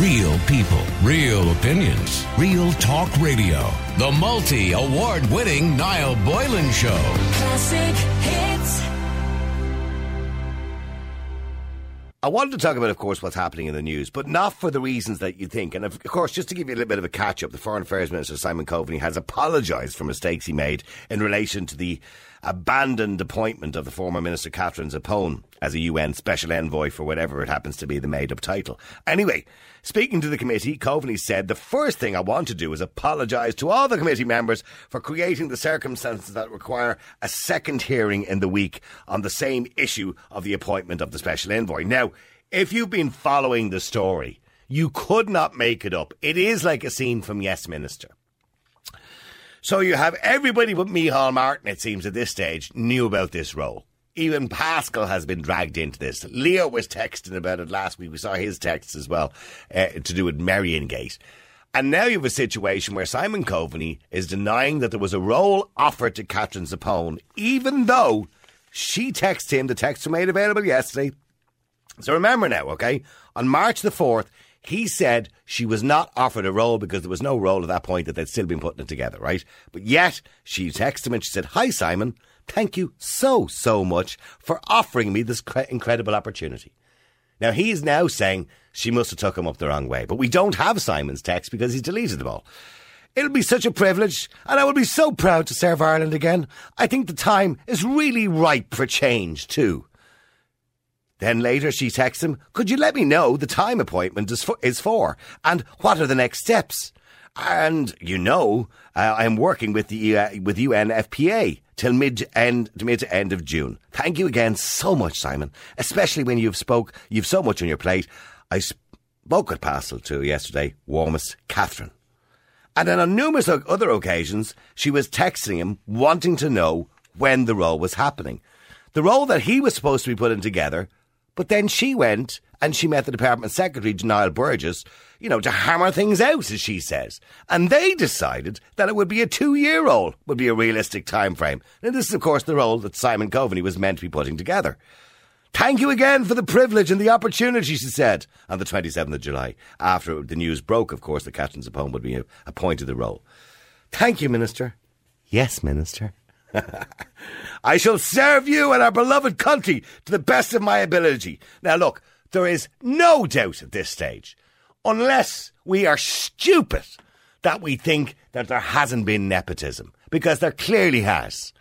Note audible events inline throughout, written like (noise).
Real people, real opinions, real talk radio. The multi award winning Niall Boylan Show. Classic hits. I wanted to talk about, of course, what's happening in the news, but not for the reasons that you think. And of course, just to give you a little bit of a catch up, the Foreign Affairs Minister Simon Coveney has apologised for mistakes he made in relation to the abandoned appointment of the former Minister Catherine Zappone as a UN Special Envoy for whatever it happens to be the made up title. Anyway, speaking to the committee, Coveney said, The first thing I want to do is apologise to all the committee members for creating the circumstances that require a second hearing in the week on the same issue of the appointment of the Special Envoy. Now, if you've been following the story, you could not make it up. It is like a scene from Yes Minister. So you have everybody but Micheál Martin, it seems, at this stage, knew about this role. Even Paschal has been dragged into this. Leo was texting about it last week. We saw his texts as well uh, to do with Merriongate. And now you have a situation where Simon Coveney is denying that there was a role offered to Catherine Zappone, even though she texted him. The texts were made available yesterday. So remember now, okay? On March the 4th, he said she was not offered a role because there was no role at that point that they'd still been putting it together, right? But yet, she texted him and she said, Hi, Simon. Thank you so, so much for offering me this cre- incredible opportunity. Now, he is now saying she must have took him up the wrong way. But we don't have Simon's text because he's deleted them all. It'll be such a privilege, and I will be so proud to serve Ireland again. I think the time is really ripe for change, too. Then later she texts him, Could you let me know the time appointment is for, is for and what are the next steps? And you know, uh, I'm working with the uh, with UNFPA till mid end mid to end of June. Thank you again so much, Simon. Especially when you've spoke, you've so much on your plate. I spoke with Paschal too yesterday. Warmest, Catherine. And then on numerous other occasions, she was texting him, wanting to know when the role was happening. The role that he was supposed to be putting together but then she went and she met the department secretary, Niall Burgess, you know, to hammer things out, as she says. And they decided that it would be a two-year role, would be a realistic time frame. And this is, of course, the role that Simon Coveney was meant to be putting together. Thank you again for the privilege and the opportunity, she said on the 27th of July, after the news broke, of course, that Catherine Zappone would be appointed the role. Thank you, Minister. Yes, Minister. (laughs) I shall serve you and our beloved country to the best of my ability. Now, look, there is no doubt at this stage, unless we are stupid, that we think that there hasn't been nepotism, because there clearly has.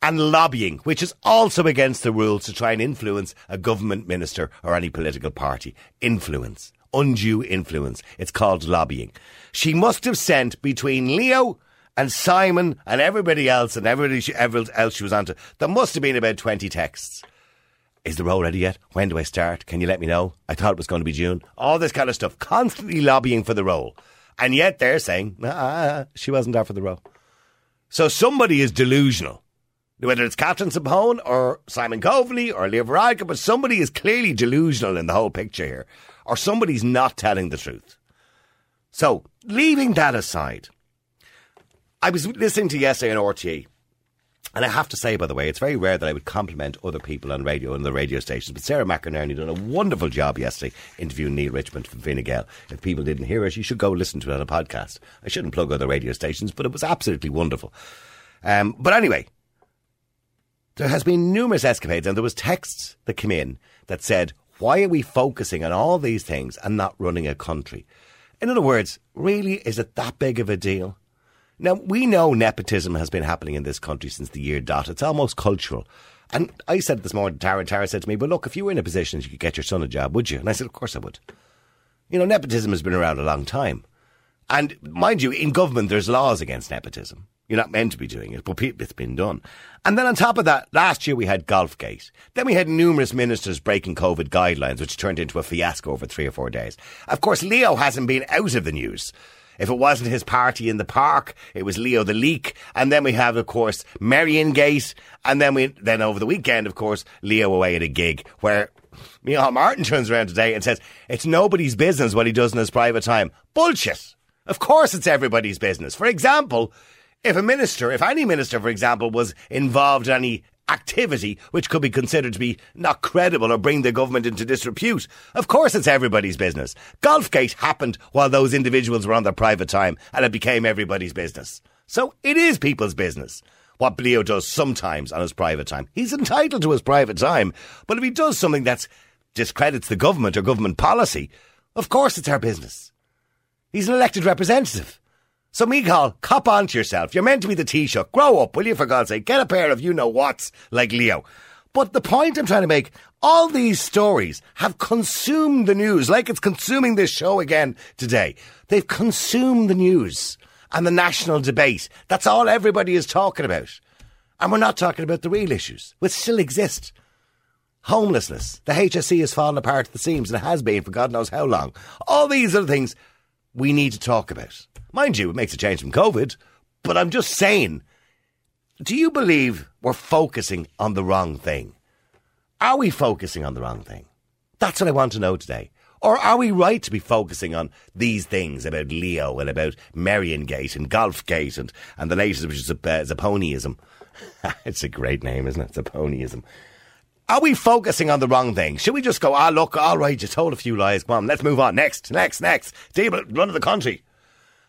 And lobbying, which is also against the rules to try and influence a government minister or any political party. Influence. Undue influence. It's called lobbying. She must have sent between Leo and Simon and everybody else and everybody she, else she was onto, there must have been about 20 texts. Is the role ready yet? When do I start? Can you let me know? I thought it was going to be June. All this kind of stuff. Constantly lobbying for the role. And yet they're saying, nah, she wasn't for the role. So somebody is delusional. Whether it's Catherine Zappone or Simon Coveney or Leo Varadkar, but somebody is clearly delusional in the whole picture here. Or somebody's not telling the truth. So, leaving that aside, I was listening to yesterday on RTE, and I have to say, by the way, it's very rare that I would compliment other people on radio and the radio stations. But Sarah McInerney done a wonderful job yesterday interviewing Neale Richmond from Fine. If people didn't hear it, you should go listen to it on a podcast. I shouldn't plug other radio stations, but it was absolutely wonderful. Um, but anyway, there has been numerous escapades, and there was texts that came in that said, "Why are we focusing on all these things and not running a country?" In other words, really, is it that big of a deal? Now, we know nepotism has been happening in this country since the year dot. It's almost cultural. And I said this morning, Tara, Tara said to me, but look, if you were in a position you could get your son a job, would you? And I said, of course I would. You know, nepotism has been around a long time. And mind you, in government, there's laws against nepotism. You're not meant to be doing it, but it's been done. And then on top of that, last year we had Golfgate. Then we had numerous ministers breaking COVID guidelines, which turned into a fiasco over three or four days. Of course, Leo hasn't been out of the news. If it wasn't his party in the park, it was Leo the Leak. And then we have, of course, Merriongate. And then we, then over the weekend, of course, Leo away at a gig where Micheál Martin turns around today and says, it's nobody's business what he does in his private time. Bullshit. Of course it's everybody's business. For example, if a minister, if any minister, for example, was involved in any activity which could be considered to be not credible or bring the government into disrepute. Of course, it's everybody's business. Golfgate happened while those individuals were on their private time and it became everybody's business. So it is people's business. What Leo does sometimes on his private time. He's entitled to his private time, but if he does something that discredits the government or government policy, of course it's our business. He's an elected representative. So, Micheál, cop on to yourself. You're meant to be the Taoiseach. Grow up, will you, for God's sake? Get a pair of you know whats like Leo. But the point I'm trying to make, all these stories have consumed the news, like it's consuming this show again today. They've consumed the news and the national debate. That's all everybody is talking about. And we're not talking about the real issues, which still exist. Homelessness. The HSE has fallen apart at the seams, and it has been for God knows how long. All these are the things we need to talk about. Mind you, it makes a change from COVID, but I'm just saying, do you believe we're focusing on the wrong thing? Are we focusing on the wrong thing? That's what I want to know today. Or are we right to be focusing on these things about Leo and about Merriongate and Golfgate and, and the latest, which is uh, Zaponiism? (laughs) it's a great name, isn't it? Zaponiism. Are we focusing on the wrong thing? Should we just go, ah, look, all right, you told a few lies. Come on, let's move on. Next, next, next. Deal run of the country.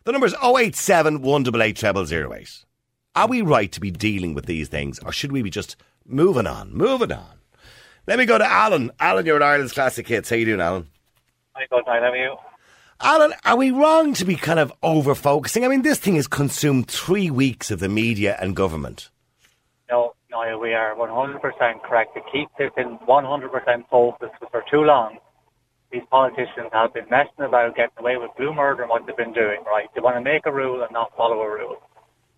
The number is 087 188 Are we right to be dealing with these things, or should we be just moving on, moving on? Let me go to Alan. Alan, you're at Ireland's Classic Hits. How you doing, Alan? Hi, good night. How are you? Alan, are we wrong to be kind of over focusing? I mean, this thing has consumed three weeks of the media and government. No, no, we are 100% correct. To keep this in 100% focus for too long, these politicians have been messing about getting away with blue murder and what they've been doing, right? They want to make a rule and not follow a rule.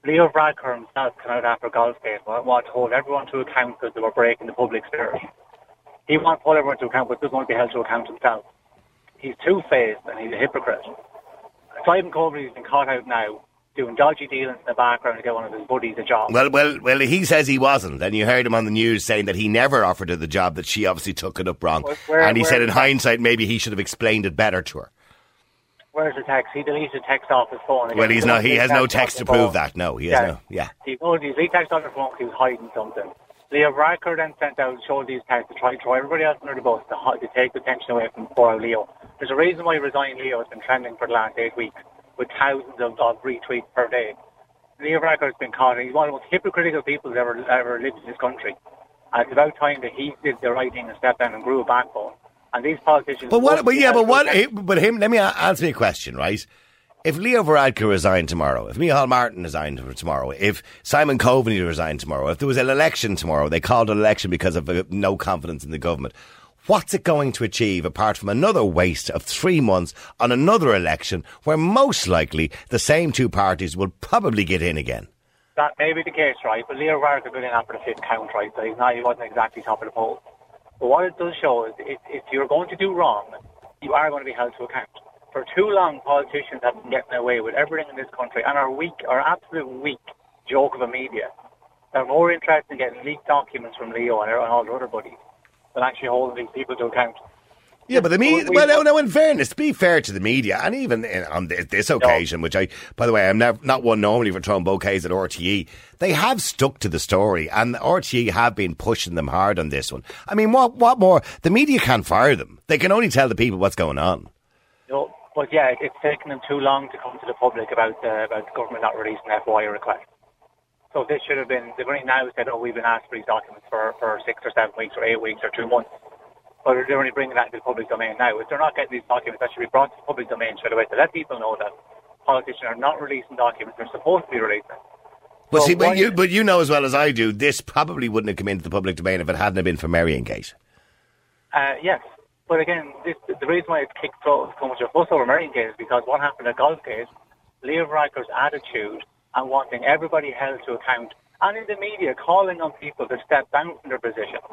Leo Varadkar himself came out after Golfgate and wanted to hold everyone to account because they were breaking the public spirit. He wants to hold everyone to account, but doesn't want to be held to account himself he's two-faced and he's a hypocrite. Simon Coveney's been caught out now doing dodgy dealings in the background to get one of his buddies a job. Well, well, well. He says he wasn't, and you heard him on the news saying that he never offered her the job. That she obviously took it up wrong, where, and he said in hindsight maybe he should have explained it better to her. Where's the text? He deleted text off his phone. Again. Well, he's not. He has no text to prove that. No, he has yeah. no. Yeah. He, oh, he text on his phone he was hiding something. Leo Varadkar then sent out showed these texts to try to throw everybody else under the bus to, to take the attention away from poor Leo. There's a reason why resigning Leo has been trending for the last eight weeks with thousands of, of retweets per day. Leo Varadkar has been caught. He's one of the most hypocritical people that ever, ever lived in this country. And it's about time that he did the right thing and stepped down and grew a backbone. And these politicians. But what? But yeah, but what? But him. Let me answer me a question, right? If Leo Varadkar resigned tomorrow, if Micheál Martin resigned tomorrow, if Simon Coveney resigned tomorrow, if there was an election tomorrow, they called an election because of uh, no confidence in the government. What's it going to achieve apart from another waste of three months on another election where most likely the same two parties will probably get in again? That may be the case, right? But Leo Varadkar got in after the fifth count, right? So he's not, he wasn't exactly top of the poll. But what it does show is if, if you're going to do wrong, you are going to be held to account. For too long, politicians have been getting away with everything in this country and are weak, are absolute weak joke of a media. They're more interested in getting leaked documents from Leo and all the other buddies than actually holding these people to account. Yeah, but the media. Well, no, no. In fairness, to be fair to the media, and even on this occasion, no. which I, by the way, I'm never, not one normally for throwing bouquets at RTE. They have stuck to the story, and RTE have been pushing them hard on this one. I mean, what, what more? The media can't fire them. They can only tell the people what's going on. No, but yeah, it's taken them too long to come to the public about uh, about the government not releasing FOI request. So this should have been, they've only now said, oh, we've been asked for these documents for, for six or seven weeks or eight weeks or two months. But they're only bringing that into the public domain now. If they're not getting these documents, that should be brought to the public domain straight away to let people know that politicians are not releasing documents they're supposed to be releasing. Well, so see, but you, but you know as well as I do, this probably wouldn't have come into the public domain if it hadn't been for Merrion Gate. Uh, yes, but again, this, the reason why it's kicked so, so much of a fuss over Merrion Gate is because what happened at Golfgate, Leo Varadkar's attitude and wanting everybody held to account, and in the media calling on people to step down from their positions.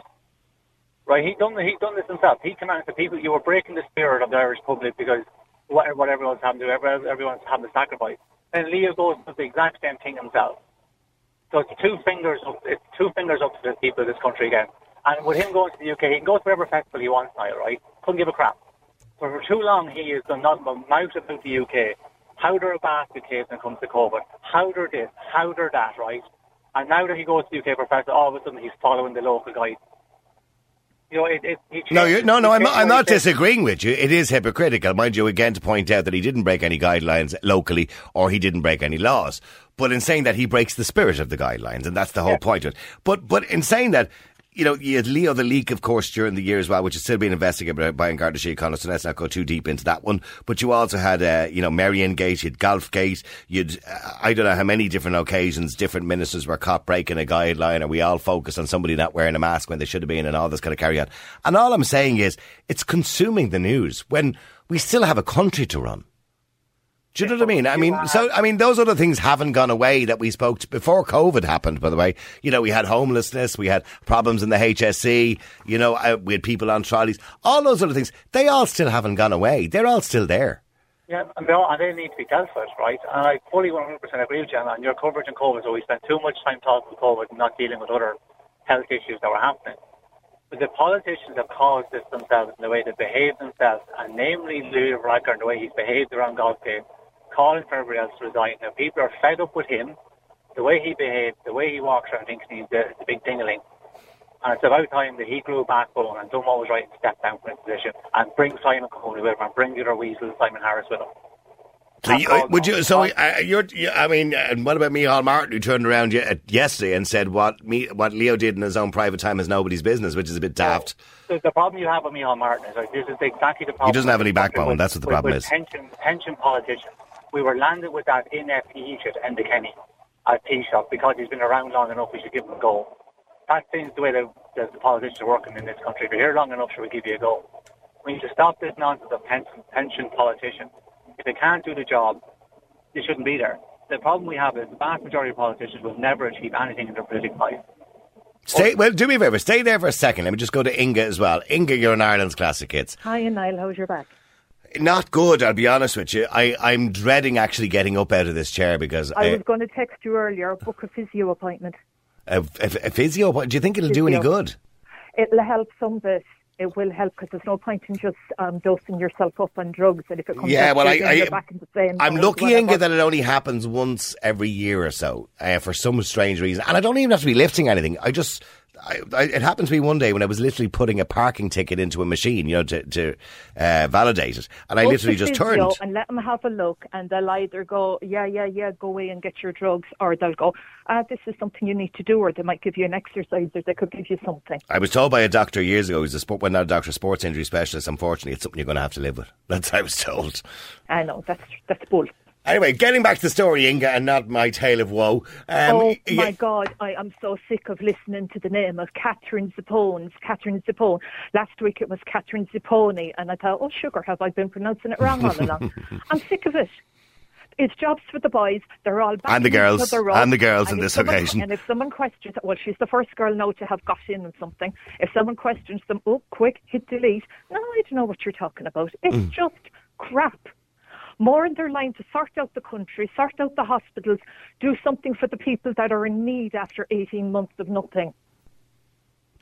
Right, he done he done this himself. He came said, "People, you were breaking the spirit of the Irish public because what, what everyone's having to do, everyone's having to sacrifice." And Leo goes and the exact same thing himself. So it's two fingers up, it's two fingers up to the people of this country again. And with him going to the UK, he can go to whatever festival he wants now, right? Couldn't give a crap. But for too long, he has done nothing but mouth about the UK, how they're a basket case when it comes to COVID, how they're this, how they're that, right? And now that he goes to the UK professor, all of a sudden he's following the local guide. You know, it, it, No, you, no, no. I'm, I'm not disagreeing with you. It is hypocritical, mind you. Again, to point out that he didn't break any guidelines locally, or he didn't break any laws. But in saying that, he breaks the spirit of the guidelines, and that's the whole Yeah. point of it. But, but in saying that. You know, you had Leo the leak, of course, during the year as well, which is still being investigated by, Garda Síochána, so let's not go too deep into that one. But you also had, uh, you know, Merrion Gate, you'd Golf Gate, you'd, uh, I don't know how many different occasions different ministers were caught breaking a guideline, or we all focused on somebody not wearing a mask when they should have been, and all this kind of carry on. And all I'm saying is, it's consuming the news when we still have a country to run. Do you know what I mean? I mean, so I mean, those other things haven't gone away that we spoke to before COVID happened. By the way, you know, we had homelessness, we had problems in the HSE, you know, uh, we had people on trolleys, all those other things. They all still haven't gone away. They're all still there. Yeah, and they, all, and they need to be dealt with, right? And I fully 100% agree with you on your coverage on COVID. So we spent too much time talking about COVID and not dealing with other health issues that were happening. But the politicians have caused this themselves in the way they behave themselves, and namely Leo Riker and the way he's behaved around golf game, calling for everybody else to resign. Now, people are fed up with him, the way he behaves, the way he walks around thinks he's the, the big dingaling. And it's about time that he grew a backbone and done what was right and stepped down from his position and bring Simon Coveney with him and bring the other weasel Simon Harris with him. So you, would you? So uh, you're. You, I mean, uh, and what about Micheál Martin, who turned around uh, yesterday and said what me, what Leo did in his own private time is nobody's business, which is a bit daft. The, the problem you have with Micheál Martin is like, this is exactly the problem. He doesn't have any backbone, with- that's what the with- problem with is. Pension, pension politicians. We were landed with that inept Egypt Enda Kenny at Taoiseach because he's been around long enough, we should give him a go. That seems the way that the, the politicians are working in this country. If you're here long enough, should we give you a go? We need to stop this nonsense of pension, pension politicians. If they can't do the job, they shouldn't be there. The problem we have is the vast majority of politicians will never achieve anything in their political life. Stay. Well, do me a favour. Stay there for a second. Let me just go to Inga as well. Inga, you're in Ireland's classic hits. Hi, Niall. How's your back? Not good, I'll be honest with you. I, I'm dreading actually getting up out of this chair because I I, was going to text you earlier, book a physio appointment. a, a, a physio. What, do you think it'll do any good? It'll help some bit. It will help because there's no point in just um, dosing yourself up on drugs. And if it comes Yeah, back well, I, you, then you're I, back in the same I'm lucky. Inga, that it only happens once every year or so uh, for some strange reason, and I don't even have to be lifting anything. I just. I, I, it happened to me one day when I was literally putting a parking ticket into a machine, you know, to, to uh, validate it, and I Go literally just turned. and let them have a look, and they'll either go, yeah, yeah, yeah, go away and get your drugs, or they'll go, ah, this is something you need to do, or they might give you an exercise, or they could give you something. I was told by a doctor years ago, he's a sport, well, not a doctor, a sports injury specialist. Unfortunately, it's something you're going to have to live with. (laughs) That's what I was told. I know that's that's bull. Anyway, getting back to the story, Inga, and not my tale of woe. Um, oh y- my God, I am so sick of listening to the name of Catherine Zippones. Catherine Zippone. Last week it was Catherine Zipponi, and I thought, oh sugar, have I been pronouncing it wrong all along? (laughs) I'm sick of it. It's jobs for the boys. They're all back. And the girls. And the girls on if this someone- occasion. And if someone questions, well, she's the first girl now to have got in on something. If someone questions them, oh, quick, hit delete. No, I don't know what you're talking about. It's Mm. just crap more in their line to sort out the country, sort out the hospitals, do something for the people that are in need after 18 months of nothing.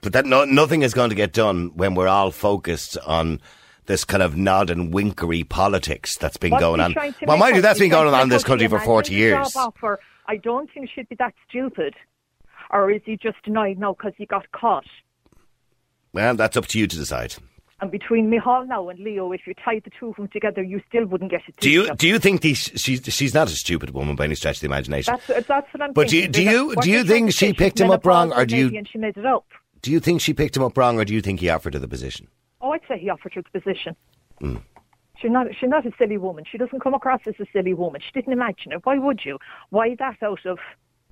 But that no, nothing is going to get done when we're all focused on this kind of nod and winkery politics that's been What's going on. Well, mind you, that's been going on in this country for 40 years. Offer. I don't think she'd be that stupid. Or is he just annoyed now because he got caught? Well, that's up to you to decide. And between Micheál now and Leo, if you tied the two of them together, you still wouldn't get it. Do you do you think these, she's she's not a stupid woman by any stretch of the imagination? That's, that's what I'm But do you- do you- do you think she picked him up wrong, or do you- And she made it up. do you think she picked him up wrong, or do you think he offered her the position? Oh, I'd say he offered her the position. Hmm. She's not. She's not a silly woman. She doesn't come across as a silly woman. She didn't imagine it. Why would you? Why that out of?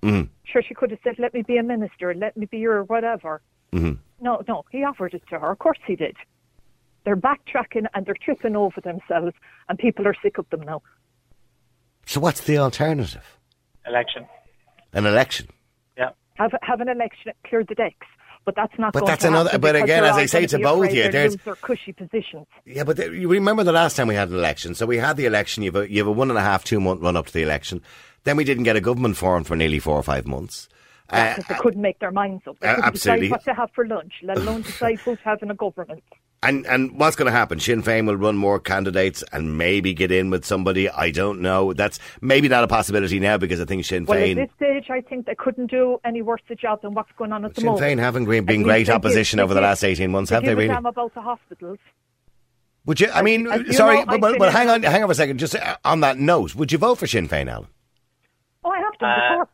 Hmm. Sure, she could have said, "Let me be a minister. Let me be your whatever." Mm-hmm. No, no. He offered it to her. Of course he did. They're backtracking and they're tripping over themselves, and people are sick of them now. So what's the alternative? Election. An election. Yeah. Have have an election, clear the decks. But that's not. But going that's to another- but again, as I say gonna to both of you, there's- lose their cushy positions. Yeah, but you remember the last time we had an election. So we had the election. You have a, you have a one and a half, two month run up to the election. Then we didn't get a government formed for nearly four or five months. Uh, because they couldn't make their minds up. They uh, couldn't absolutely. decide what to have for lunch, let alone (laughs) decide who's having a government. And and what's going to happen? Sinn Féin will run more candidates and maybe get in with somebody. I don't know. That's maybe not a possibility now because I think Sinn Well, at Féin. this stage, I think they couldn't do any worse a job than what's going on at the Sinn moment. Féin haven't been, been great opposition they over the last eighteen months, have they give a really? about the hospitals. Would you? I mean, as you sorry, know, but, but, but hang on, hang on for a second. Just uh, on that note, would you vote for Sinn Féin, Alan? Oh, I have done Uh, before.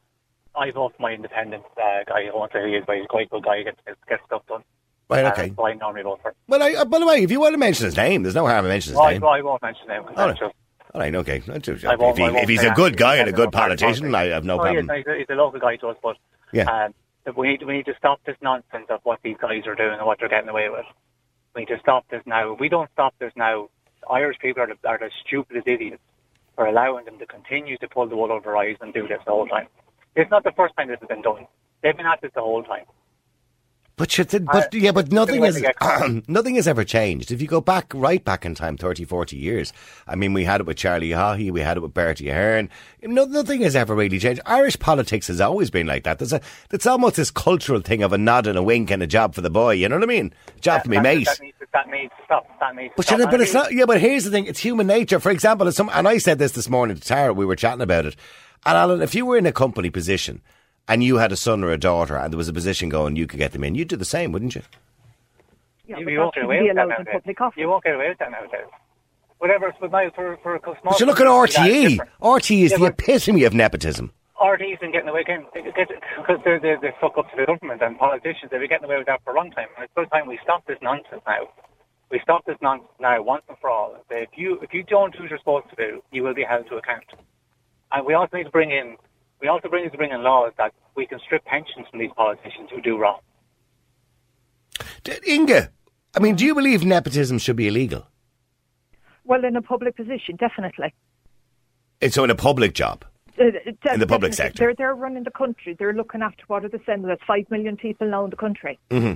I vote for my independent uh, guy. I won't say who he is, but he's quite a good guy. He gets, gets stuff done. Right, Uh, okay. so I normally vote for. Well, I, uh, by the way, if you want to mention his name, there's no harm in mentioning his I, name. well, I won't mention him All right. just. All right, okay. Just- won't- If, he, won't if he's a good guy and a good politician, I have no oh, problem. He's, a, he's a local guy to us, but Yeah. um, we need we need to stop this nonsense of what these guys are doing and what they're getting away with. We need to stop this now. If we don't stop this now, Irish people are the, are the stupidest idiots for allowing them to continue to pull the wool over our eyes and do this the whole time. It's not the first time this has been done. They've been at this the whole time. But, but yeah, but nothing has they get caught. nothing has ever changed. If you go back right back in time, 30, 40 years. I mean, we had it with Charlie Haughey, we had it with Bertie Ahern. No, nothing has ever really changed. Irish politics has always been like that. There's a, it's almost this cultural thing of a nod and a wink and a job for the boy. You know what I mean? Job for me that, mate. That needs, that needs to stop. That needs But, stop. you know, but it's not. Yeah, but here's the thing: it's human nature. For example, some, and I said this this morning to Tara. We were chatting about it. And Alan, if you were in a company position and you had a son or a daughter, and there was a position going, you could get them in. You'd do the same, wouldn't you? Yeah, you, but you won't get shouldn't away with that allowed nowadays. You won't get away with that nowadays. Whatever it's with now for for a small. But you look at RTE. RTE is Yeah, the epitome of nepotism. RTE's been getting away again because they're, they're, they fuck up to the government and politicians. They've been getting away with that for a long time. And it's about time we stop this nonsense now. We stop this nonsense now once and for all. If you if you don't do what you're supposed to do, you will be held to account. And we also need to bring in we also bring need to bring in laws that we can strip pensions from these politicians who do wrong. D- Inga, I mean, do you believe nepotism should be illegal? Well, in a public position, definitely. It's so in a public job. Uh, In the public sector. They're, they're running the country. They're looking after what are the saying? There's five million people now in the country. Mm-hmm.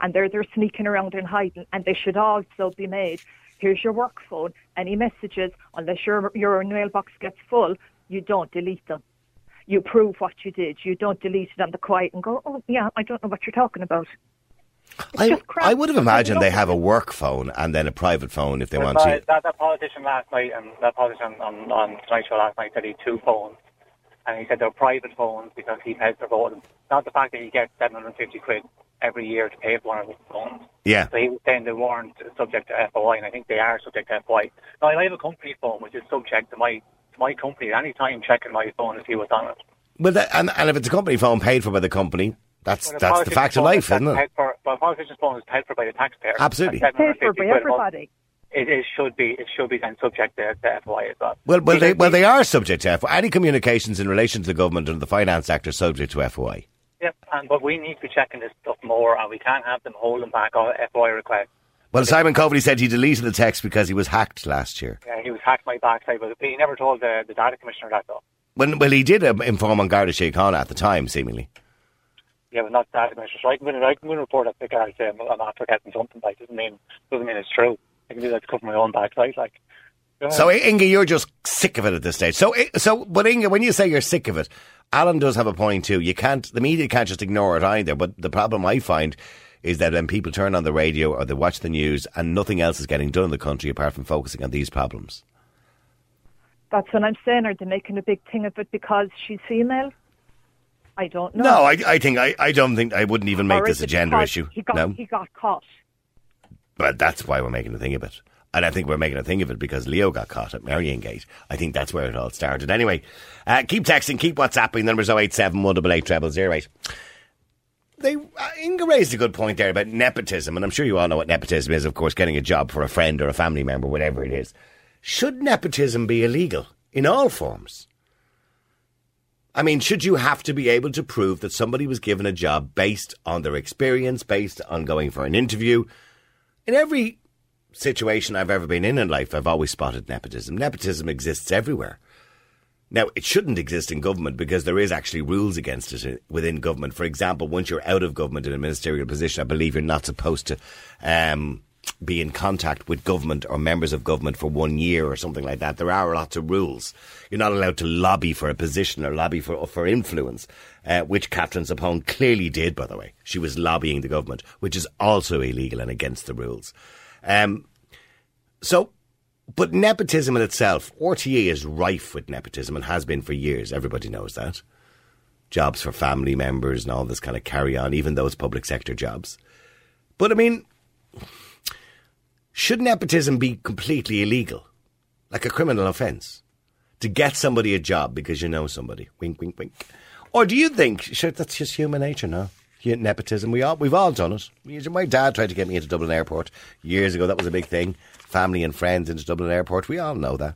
And they're, they're sneaking around and hiding. And they should also be made. Here's your work phone. Any messages, unless your, your mailbox gets full, you don't delete them. You prove what you did. You don't delete it on the quiet and go, oh, yeah, I don't know what you're talking about. I. I would have imagined they have a work phone and then a private phone if they want to. that, that politician last night, and that politician on, on Tonight Show last night said he had two phones. And he said they're private phones because he pays for both of them. Not the fact that he gets 750 quid every year to pay for one of his phones. Yeah. So he was saying they weren't subject to FOI, and I think they are subject to FOI. Now, I have a company phone which is subject to my to my company at any time checking my phone to see what's on it. Well, that, and, and if it's a company phone paid for by the company, that's Well, that's the fact of life, is isn't it? paid For, well, a politician's phone is paid for by the taxpayer. Absolutely. At Paid for by quid a month. everybody. It, it should be it should be then subject to, to FOI as well. Well, well, they, well, they are subject to FOI. Any communications in relation to the government and the finance act are subject to FOI. Yep, and but we need to be checking this stuff more, and we can't have them holding back all FOI requests. Well, Simon Coveney said he deleted the text because he was hacked last year. Yeah, he was hacked my backside, but he never told the, the data commissioner that though. When, well, he did um, inform on Garda Síochána at the time, seemingly. Yeah, but not the data commissioner. So I can I can report that the guy saying I'm after getting something. Like doesn't mean doesn't mean it's true. I can do that to cover my own backside. Like. you know? So, Inga, you're just sick of it at this stage. So, so, but Inga, when you say you're sick of it, Alan does have a point too. You can't, the media can't just ignore it either. But the problem I find is that when people turn on the radio or they watch the news and nothing else is getting done in the country apart from focusing on these problems. That's what I'm saying. Are they making a big thing of it because she's female? I don't know. No, I, I think I, I don't think I wouldn't even make this a gender issue. He got, no, he got caught. but that's why we're making a thing of it. And I think we're making a thing of it because Leo got caught at Merrion Gate. I think that's where it all started. Anyway, uh, keep texting, keep WhatsApping. The number's 087 188 0008. They, uh, Inga raised a good point there about nepotism, and I'm sure you all know what nepotism is, of course, getting a job for a friend or a family member, whatever it is. Should nepotism be illegal in all forms? I mean, should you have to be able to prove that somebody was given a job based on their experience, based on going for an interview? In every situation I've ever been in in life, I've always spotted nepotism. Nepotism exists everywhere. Now, it shouldn't exist in government because there is actually rules against it within government. For example, once you're out of government in a ministerial position, I believe you're not supposed to um, be in contact with government or members of government for one year or something like that. There are lots of rules. You're not allowed to lobby for a position or lobby for for influence, uh, which Catherine Zappone clearly did, by the way. She was lobbying the government, which is also illegal and against the rules. Um, so, but nepotism in itself, RTE is rife with nepotism and has been for years. Everybody knows that. Jobs for family members and all this kind of carry on, even those public sector jobs. But I mean, should nepotism be completely illegal? Like a criminal offence? To get somebody a job because you know somebody? Wink, wink, wink. Or do you think, sure, that's just human nature now? Nepotism, we all, we've all done it. My dad tried to get me into Dublin Airport years ago. That was a big thing. Family and friends into Dublin Airport. We all know that.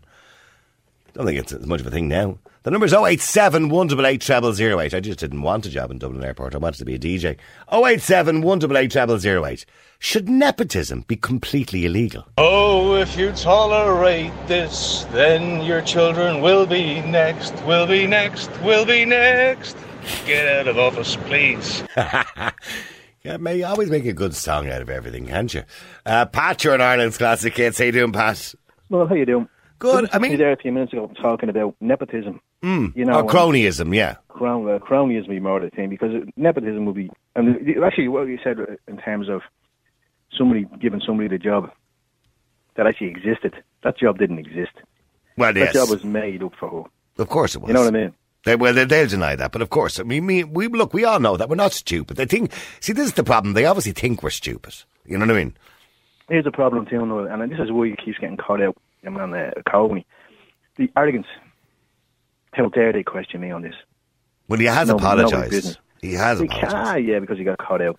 Don't think it's as much of a thing now. The number's 087 188 0008. I just didn't want a job in Dublin Airport. I wanted to be a DJ. 087 188 0008. Should nepotism be completely illegal? Oh, if you tolerate this, then your children will be next, will be next, will be next. Get out of office, please. (laughs) Yeah, may you always make a good song out of everything, can't you? Uh, Pat, you're an Ireland's classic kids. How you doing, Pat? Well, how you doing? Good. I You mean, there a few minutes ago talking about nepotism. Mm, you know, or cronyism, yeah. crown, uh, cronyism would be more the thing because nepotism would be. And the- actually, what you said in terms of somebody giving somebody the job that actually existed, that job didn't exist. Well, That yes. job was made up for her. of course it was. You know what I mean? They, well, they, they'll deny that, but of course, I mean, me, we look, we all know that we're not stupid. They think, see, this is the problem. They obviously think we're stupid. You know what I mean? Here's the problem too, Noel, and this is why he keeps getting caught out. Your man, uh, Coveney. The arrogance. How dare they question me on this? Well, he has No- apologised. business. He has He apologised. can, yeah, because he got caught out.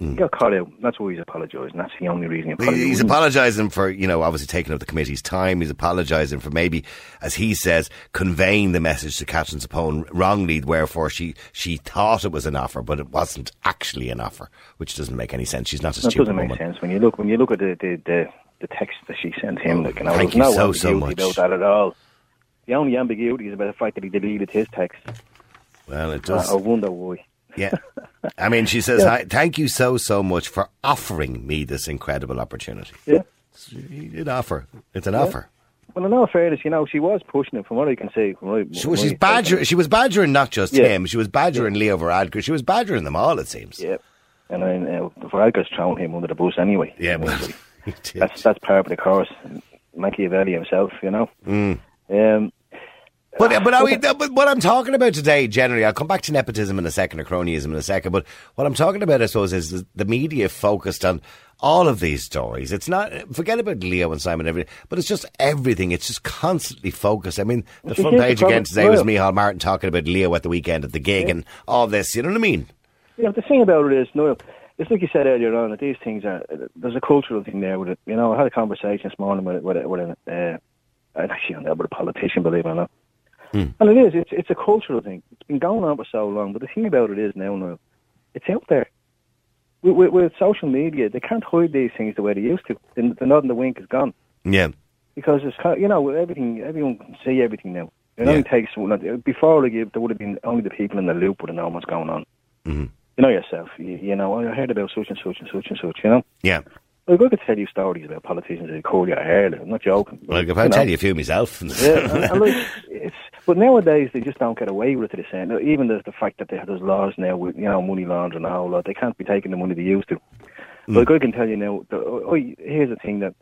Mm. He got caught out. That's why he's apologising. That's the only reason he. He's apologising for, you know, obviously taking up the committee's time. He's apologising for maybe, as he says, conveying the message to Catherine Zappone wrongly, wherefore she, she thought it was an offer, but it wasn't actually an offer, which doesn't make any sense. She's not a That stupid doesn't make woman. sense when you look when you look at the the, the, the text that she sent him. Oh, like, you know, Thank there's you no so, so much. about that at all. The only ambiguity is about the fact that he deleted his text. Well, it I, does. I wonder why. Yeah. I mean, she says, "Hi- thank you so, so much for offering me this incredible opportunity. Yeah. Did offer. It's an offer. Well, in all fairness, you know, she was pushing it from what I can see. From what She, from she's badger, she was badgering not just Yeah. him, she was badgering Leo Varadkar. She was badgering them all, it seems. Yeah. And then uh, Varadkar's thrown him under the bus anyway. Yeah, well, (laughs) that's that's part of the course. Machiavelli himself, you know. Mm. Um, But but, I mean, but what I'm talking about today, generally, I'll come back to nepotism in a second, or cronyism in a second. But what I'm talking about, I suppose, is the media focused on all of these stories. It's not forget about Leo and Simon, and everything, but it's just everything. It's just constantly focused. I mean, the front page again today was Micheál Martin talking about Leo at the weekend at the gig and all this. You know what I mean? you know, the thing about it is, Noel, it's like you said earlier on, that these things are, there's a cultural thing there with it. You know, I had a conversation this morning with, with, with an, uh, actually, with a politician, believe it or not. And it is, it's, it's a cultural thing. It's been going on for so long, but the thing about it is now, Noel, it's out there. With, with, with social media, they can't hide these things the way they used to. The, the nod and the wink is gone. Yeah. because it's you know everything everyone can see everything now. It Yeah. only takes before like, there would have been only the people in the loop would have known what's going on. Mhm. You know yourself. You, you know "Oh, I heard about such and such and such and such. You know. Yeah. Like, I could tell you stories about politicians that call your hair. I'm not joking. Well, I can tell you a few myself. Yeah, (laughs) and, and like, it's, but nowadays they just don't get away with it to the same. Even the, the fact that they have those laws now with you know money laundering and a whole lot, they can't be taking the money they used to. Hmm. But I can tell you now, the, oh, oh, here's the thing that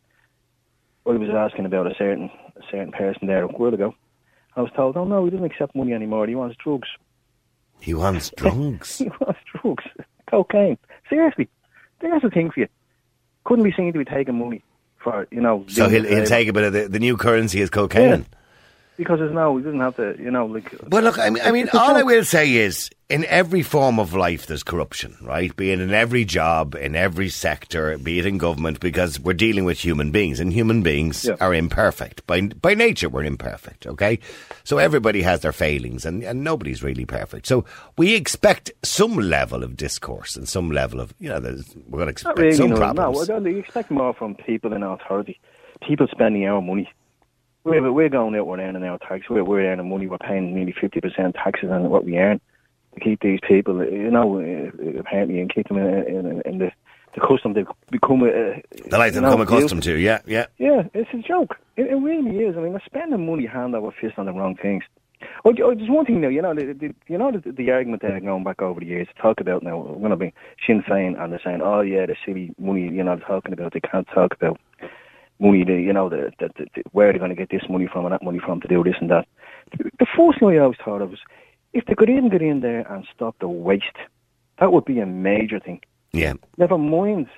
I was asking about a certain a certain person there a while ago. I was told, oh no, he doesn't accept money anymore. He wants drugs. he wants (laughs) drugs. He wants drugs, cocaine. Seriously, there's the thing for you. Couldn't be seen to be taking money for you know. So he'll, he'll take a bit of the, the new currency is cocaine. Yeah. Because there's no, he doesn't have to, you know, like. Well, look, I mean, I mean, all I will say is, in every form of life, there's corruption, right? Be it in every job, in every sector, be it in government, because we're dealing with human beings, and human beings Yeah. are imperfect. By by nature, we're imperfect, okay? So everybody has their failings, and, and nobody's really perfect. So we expect some level of discourse and some level of, you know, there's, we're going to expect really, some no. problems. No, you expect more from people in authority. People spending our money. We're, we're going out, we're earning our tax. We're, we're earning money. We're paying nearly 50% taxes on what we earn to keep these people, you know, uh, apparently, and keep them in, in, in the, the custom they've become. Uh, the life they've know, come accustomed to, yeah, yeah. Yeah, it's a joke. It, it really is. I mean, they're spending money hand over fist on the wrong things. Oh, oh, there's one thing now. You know, the, the, you know the, the argument there going back over the years. Talk about now. We're going to be Sinn Féin, and they're saying, "Oh yeah, the city money." You know, talking about they can't talk about money. The, you know, the, the, the, the where they're going to get this money from and that money from to do this and that. The, the first thing I always thought of was if they could even get in there and stop the waste, that would be a major thing. Yeah. Never mind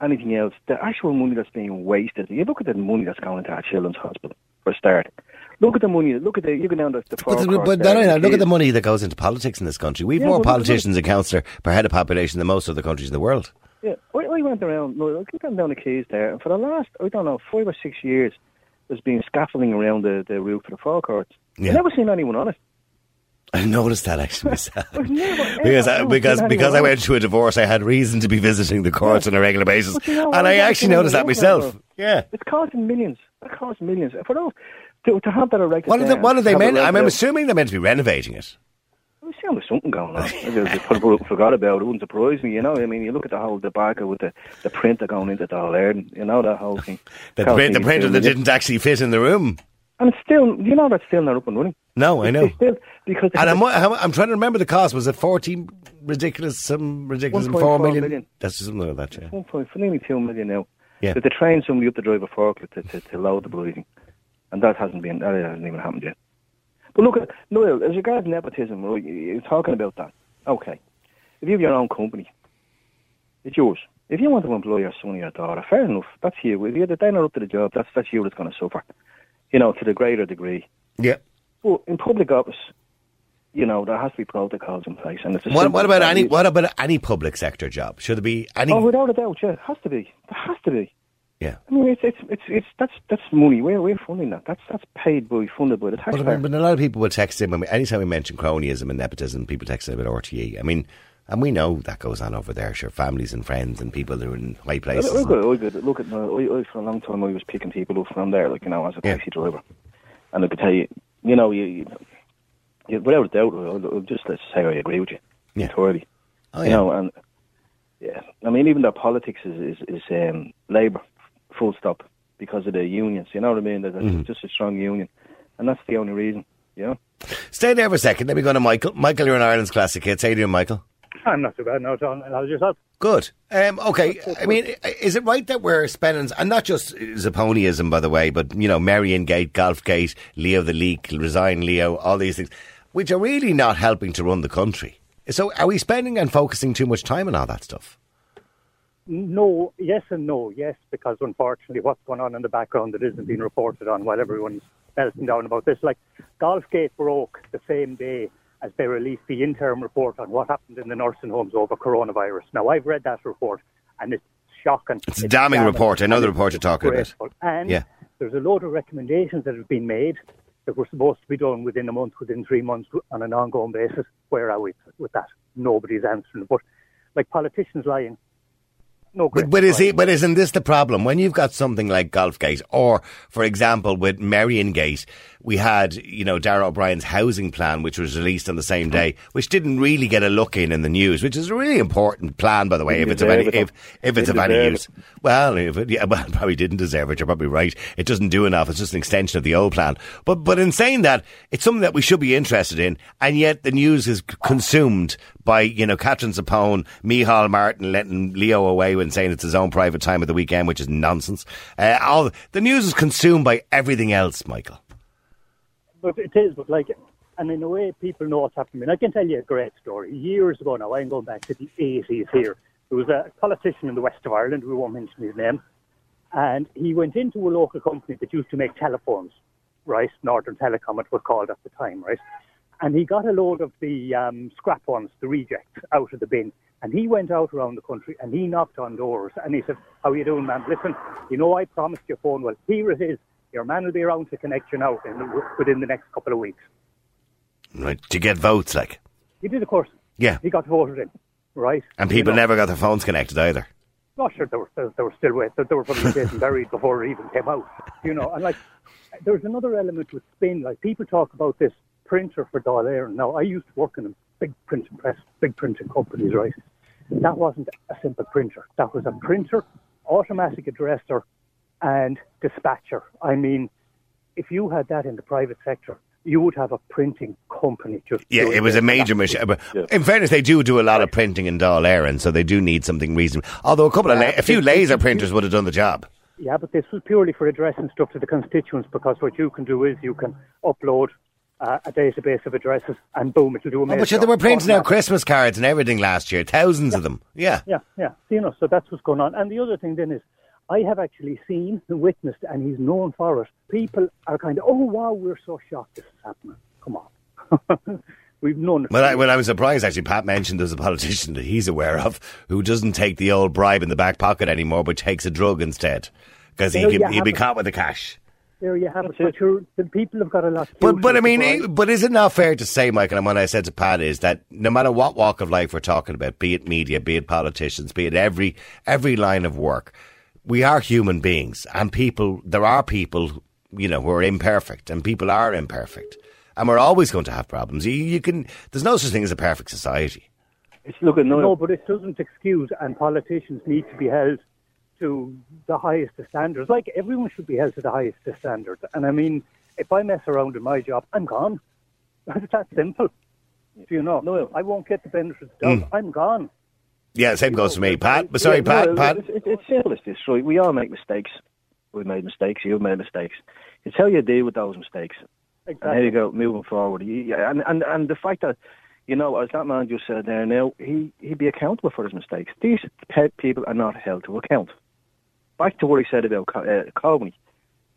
anything else. The actual money that's being wasted. You look at the money that's going into our children's hospital for a start. Look at the money. Look at the you go down the, the But, forecourt but there, no, no, look at the money that goes into politics in this country. We've Yeah, more politicians and councillor per head of population than most other countries in the world. Yeah, I, I went around. No, I went down the quays there, and for the last I don't know five or six years, there's been scaffolding around the, the roof for the Four Courts. Yeah. I've never seen anyone on it. I noticed that actually (laughs) myself. Never, because I, because because I went through a divorce, I had reason to be visiting the courts on a regular basis, you know, and I actually noticed that myself. Yeah. it. It's costing millions. It costs millions. For those to, to have that erected. What are they, what are they meant? I'm, I'm rented out, assuming they're meant to be renovating it. I'm there's something going on. (laughs) They probably forgot about it. Wouldn't surprise me. You know, I mean, you look at the whole debacle with the, the printer going into the whole air. You know that whole thing. (laughs) The, print, the printer that didn't actually fit in the room. And it's still, you know, that's still not up and running. No, I know. It's still because And I'm, I'm trying to remember the cost. Was it 40 ridiculous, some ridiculous, 1.4 4 million? million. That's something like that, yeah. one point for nearly two million now. Yeah. But they train somebody up to drive a forklift to, to, to load the bloody thing. And that hasn't been that hasn't even happened yet. But look at Noel, as regards nepotism, right, you- you're talking about that. Okay. If you have your own company, it's yours. If you want to employ your son or your daughter, fair enough. That's you. If you're they're not up to the job, that's that's you that's gonna suffer. You know, to the greater degree. Yeah. But in public office, you know, there has to be protocols in place and it's What, what about any? What about any public sector job? Should there be any? Oh, without a doubt, yeah, it has to be. There has to be. Yeah. I mean, it's it's it's, it's that's that's money. We're we're funding that. That's that's paid by funded by the But, taxpayer. but a lot of people will text in when we, anytime we mention cronyism and nepotism, people text in about RTE. I mean, and we know that goes on over there. Sure, families and friends and people who are in high places. Look at, look at, look at I, I, for a long time I was picking people up from there, like you know, as a Yeah. taxi driver, and I could tell you, you know, you, you, you without a doubt, I'll, I'll just let's say I agree with you Yeah. entirely. Oh, yeah. You know, and yeah, I mean, even though politics is is, is um, Labour, full stop, because of the unions. You know what I mean? There's Mm-hmm. just a strong union, and that's the only reason. You know. Stay there for a second. Let me go to Michael. Michael, you're in Ireland's classic hits. How you doing, Michael? I'm not too bad now, John. How's yourself? Good. Um, okay. I mean, is it right that we're spending, and not just Zapponiism, by the way, but, you know, Merrion Gate, Golf Gate, Leo the Leak, Resign Leo, all these things, which are really not helping to run the country. So are we spending and focusing too much time on all that stuff? No, yes and no. Yes, because unfortunately, what's going on in the background that isn't being reported on while everyone's melting down about this, like Golfgate broke the same day as they released the interim report on what happened in the nursing homes over coronavirus. Now, I've read that report, and it's shocking. It's a damning report. I know the report you're talking about. And Yeah. there's a load of recommendations that have been made that were supposed to be done within a month, within three months, on an ongoing basis. Where are we with that? Nobody's answering. But like politicians lying, no. But, but is it, but isn't this the problem? When you've got something like Golfgate, or for example with Merrion Gate, we had you know Darragh O'Brien's housing plan, which was released on the same day, which didn't really get a look in in the news, which is a really important plan, by the way, if it's of any it, if, if it's of any use. Well, if it, yeah, (laughs) well, probably didn't deserve it. You're probably right. It doesn't do enough. It's just an extension of the old plan. But but in saying that, it's something that we should be interested in, and yet the news is consumed by you know Catherine Zappone, Micheál Martin letting Leo away when saying it's his own private time of the weekend, which is nonsense. Uh, all the news is consumed by everything else, Michael. But it is, but like, and in a way, people know what's happening. I can tell you a great story. Years ago now, I'm going back to the 80s here. There was a politician in the west of Ireland, we won't mention his name, and he went into a local company that used to make telephones, right? Northern Telecom, it was called at the time, right? And he got a load of the um, scrap ones, the rejects, out of the bin. And he went out around the country and he knocked on doors and he said, How you doing, man? Listen, you know I promised your phone. Well, here it is. Your man will be around to connect you now in the, within the next couple of weeks. Right to get votes, like He did, of course. yeah, He got voted in, right? and people You know, never got their phones connected either. Not sure they were, they, they were still with, they were probably dead and buried before it even came out. You know, and like, there's another element with spin. Like, people talk about this printer for Dáil Éireann. Now, I used to work in a big printing press, big printing companies, right? That wasn't a simple printer. That was a printer, automatic addresser, and dispatcher. I mean, if you had that in the private sector, you would have a printing company just. Yeah, it was a major machine. But in fairness, they do do a lot of printing in Dáil Éireann, so they do need something reasonable. Although a couple of, la- a few laser printers would have done the job. Yeah, but this was purely for addressing stuff to the constituents because what you can do is you can upload uh, a database of addresses and boom, it'll do a Oh, but yeah, they were printing out Christmas cards and everything last year, thousands of them. Yeah. Yeah, yeah. So, you know, so that's what's going on. And the other thing then is, I have actually seen and witnessed, and he's known for it. People are kind of, oh wow, we're so shocked this is happening. Come on, (laughs) we've known. Well, I, well, I was surprised actually. Pat mentioned there's a politician that he's aware of who doesn't take the old bribe in the back pocket anymore, but takes a drug instead because he There could, he'd be caught with the cash. There you have it. But you're, the people have got a lot. But but I mean, future eh, but is it not fair to say, Michael? And what I said to Pat is that no matter what walk of life we're talking about, be it media, be it politicians, be it every every line of work, we are human beings, and people. There are people, you know, who are imperfect, and people are imperfect, and we're always going to have problems. You, you can. There's no such thing as a perfect society. It's looking no, No, but it doesn't excuse, and politicians need to be held to the highest of standards. Like everyone should be held to the highest of standards. And I mean, if I mess around in my job, I'm gone. (laughs) It's that simple. Do you know? No. I won't get the benefit of the doubt. Hmm. I'm gone. Yeah, same goes for me, Pat. But sorry, Yeah, Pat. no, Pat. It's, it's, it's simple as this, right? We all make mistakes. We've made mistakes. You've made mistakes. It's how you deal with those mistakes, Exactly. and how you go moving forward. And and and the fact that you know, as that man just said there, now he he'd be accountable for his mistakes. These pe- people are not held to account. Back to what he said about uh, Coveney.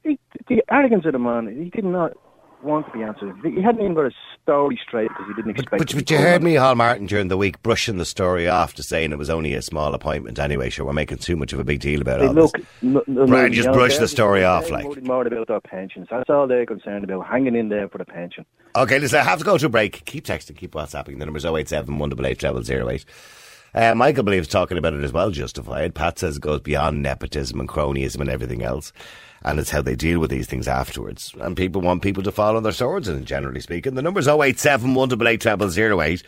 He, the arrogance of the man, he did not want to be answered. He hadn't even got his story straight because he didn't expect. But, be but you heard me, Hal Martin, during the week brushing the story off to saying it was only a small appointment anyway. Sure, we're making too much of a big deal about all look, this. no, no, Brian no, just you know, brushed they're- the story off, like. more about their pensions. That's all they're concerned about, hanging in there for the pension. Okay, listen, I have to go to a break. Keep texting, keep WhatsApping. The number's 087 188 0008. Uh, Michael believes talking about it as well justified. Pat says it goes beyond nepotism and cronyism and everything else. And it's how they deal with these things afterwards. And people want people to fall on their swords, and generally speaking. The number's 087 188 0008.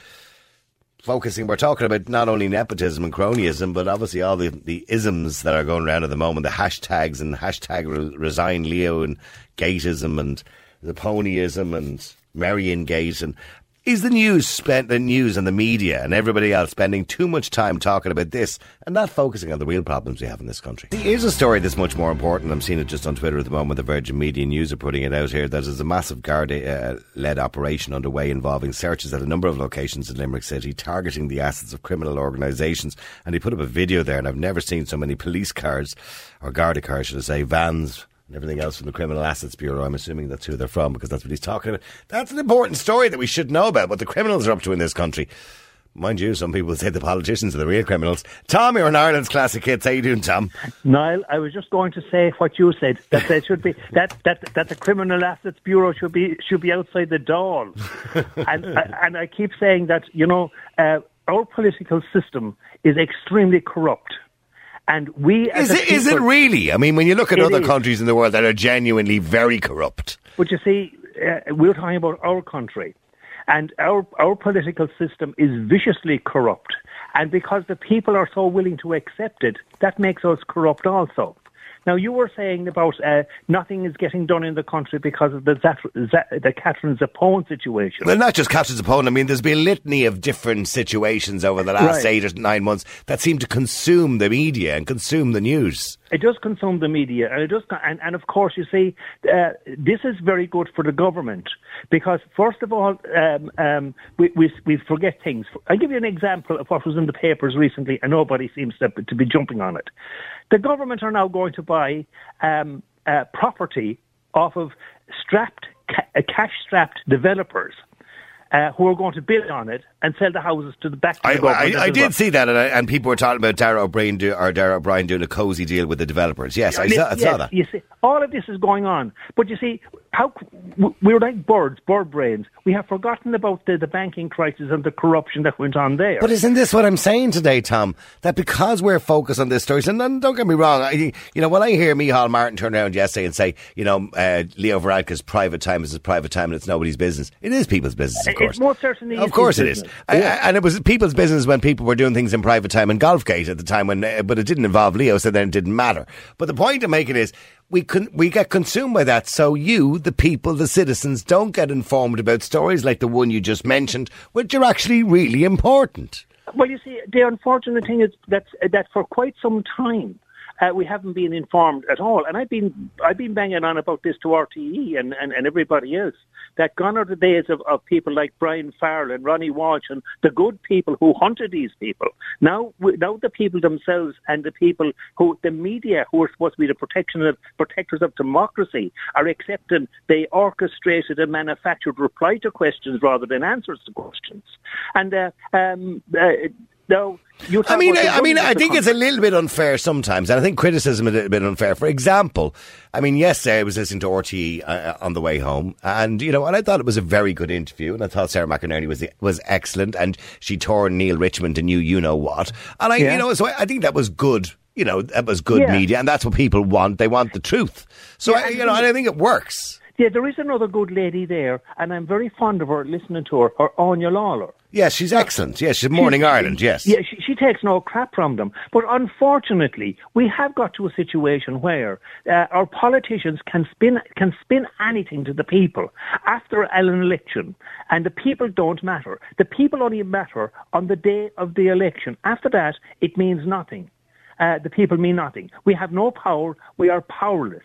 Focusing, we're talking about not only nepotism and cronyism, but obviously all the, the isms that are going around at the moment, the hashtags and hashtag re- resign Leo and gateism and the ponyism and Merrion Gate and is the news spent the news and the media and everybody else spending too much time talking about this and not focusing on the real problems we have in this country? Here's a story that's much more important. I'm seeing it just on Twitter at the moment. The Virgin Media News are putting it out here. that there's a massive Garda uh, operation underway involving searches at a number of locations in Limerick City, targeting the assets of criminal organisations. And he put up a video there, and I've never seen so many police cars, or Garda cars, should I say, vans and everything else from the Criminal Assets Bureau. I'm assuming that's who they're from because that's what he's talking about. That's an important story that we should know about what the criminals are up to in this country. Mind you, some people say the politicians are the real criminals. Tom, you're an Ireland's classic hits. How you doing, Tom? Niall, I was just going to say what you said that there should be that that that the Criminal Assets Bureau should be should be outside the door, (laughs) and and I keep saying that you know uh, our political system is extremely corrupt, and we as Is it, is it people- really? I mean, when you look at other is. countries in the world that are genuinely very corrupt. But you see, uh, we're talking about our country, and our our political system is viciously corrupt. And because the people are so willing to accept it, that makes us corrupt also. Now, you were saying about uh, nothing is getting done in the country because of the Zat- Zat- the Catherine Zappone situation. Well, not just Catherine Zappone. I mean, there's been a litany of different situations over the last Right. eight or nine months that seem to consume the media and consume the news. It does consume the media, and it does, co- and, and of course, you see, uh, this is very good for the government because, first of all, um, um, we, we we forget things. I'll give you an example of what was in the papers recently, and nobody seems to, to be jumping on it. The government are now going to buy um, uh, property off of strapped, ca- uh, cash-strapped developers. Uh, who are going to bid on it and sell the houses to the back to I, government? I, I did well. see that, and, I, and people were talking about Darragh O'Brien do, or Darragh O'Brien doing a cosy deal with the developers. Yes, I, saw, I saw that. You see, all of this is going on, but you see, how we're like birds, bird brains. We have forgotten about the, the banking crisis and the corruption that went on there. But isn't this what I'm saying today, Tom? That because we're focused on this story, and don't get me wrong, I, you know, when I hear Micheál Martin turn around yesterday and say, you know, uh, Leo Varadkar's private time is his private time and it's nobody's business, it is people's business, of course. it most certainly Of is course it is. business. I- I- and it was people's business when people were doing things in private time in Golfgate at the time when, uh, but it didn't involve Leo, so then it didn't matter. But the point I'm making is we con- we get consumed by that, so you, the people, the citizens, don't get informed about stories like the one you just mentioned, which are actually really important. Well, you see, the unfortunate thing is that that for quite some time. Uh, we haven't been informed at all, and I've been I've been banging on about this to RTE and, and, and everybody else. That gone are the days of, of people like Brian Farrell and Ronnie Walsh and the good people who hunted these people. Now, now the people themselves and the people who the media who are supposed to be the protection of protectors of democracy are accepting they orchestrated and manufactured reply to questions rather than answers to questions. And uh, um, uh, you. I mean, I, I mean, I think it's a little bit unfair sometimes, and I think criticism is a little bit unfair. For example, I mean, yesterday I was listening to RTE uh, on the way home, and you know, and I thought it was a very good interview, and I thought Sarah McInerney was was excellent, and she tore Neale Richmond and new you know what, and I, Yeah. you know, so I, I think that was good. You know, that was good Yeah. media, and that's what people want. They want the truth. So, I, you know, and I think it works. Yeah, there is another good lady there, and I'm very fond of her listening to her, her Áine Lawlor. Yes, she's excellent. Yes, she's Morning Ireland. Yes. Yeah, she, she takes no crap from them. But unfortunately, we have got to a situation where uh, our politicians can spin can spin anything to the people after an election, and the people don't matter. The people only matter on the day of the election. After that, it means nothing. Uh, the people mean nothing. We have no power. We are powerless.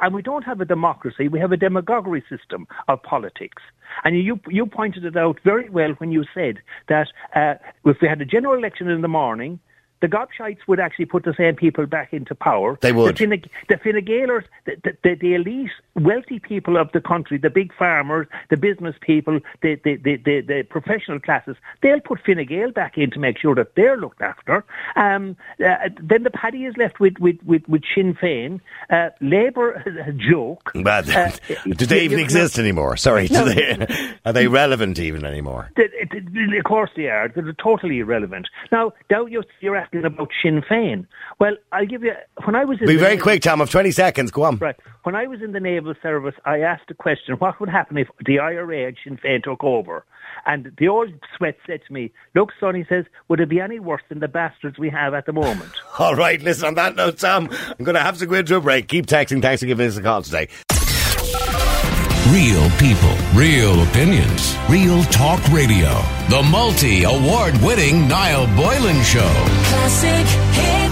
And we don't have a democracy, we have a demagoguery system of politics. And you, you pointed it out very well when you said that uh, if we had a general election in the morning, the gobshites would actually put the same people back into power. They would. The, Fine, the Fine Gaelers, the, the, the, the elite, wealthy people of the country, the big farmers, the business people, the, the, the, the, the professional classes, they'll put Fine Gael back in to make sure that they're looked after. Um, uh, then the paddy is left with, with, with, with Sinn Féin. Uh, Labour, (laughs) a joke. But Uh, (laughs) do they even exist anymore? Sorry, do they, (laughs) are they relevant even anymore? Of course they are. They're totally irrelevant. Now, now you're, you're asking about Sinn Féin. Well, I'll give you. When I was in Be very quick, Tom. Of twenty seconds. Go on. Right. When I was in the naval service, I asked a question: What would happen if the IRA and Sinn Féin took over? And the old sweat said to me, "Look, son," he says, "would it be any worse than the bastards we have at the moment?" (laughs) All right, listen, on that note, Tom, I'm going to have to go into a break. Keep texting. Thanks for giving us a call today. Real people, real opinions, real talk radio. The multi award winning Niall Boylan Show. Classic hits.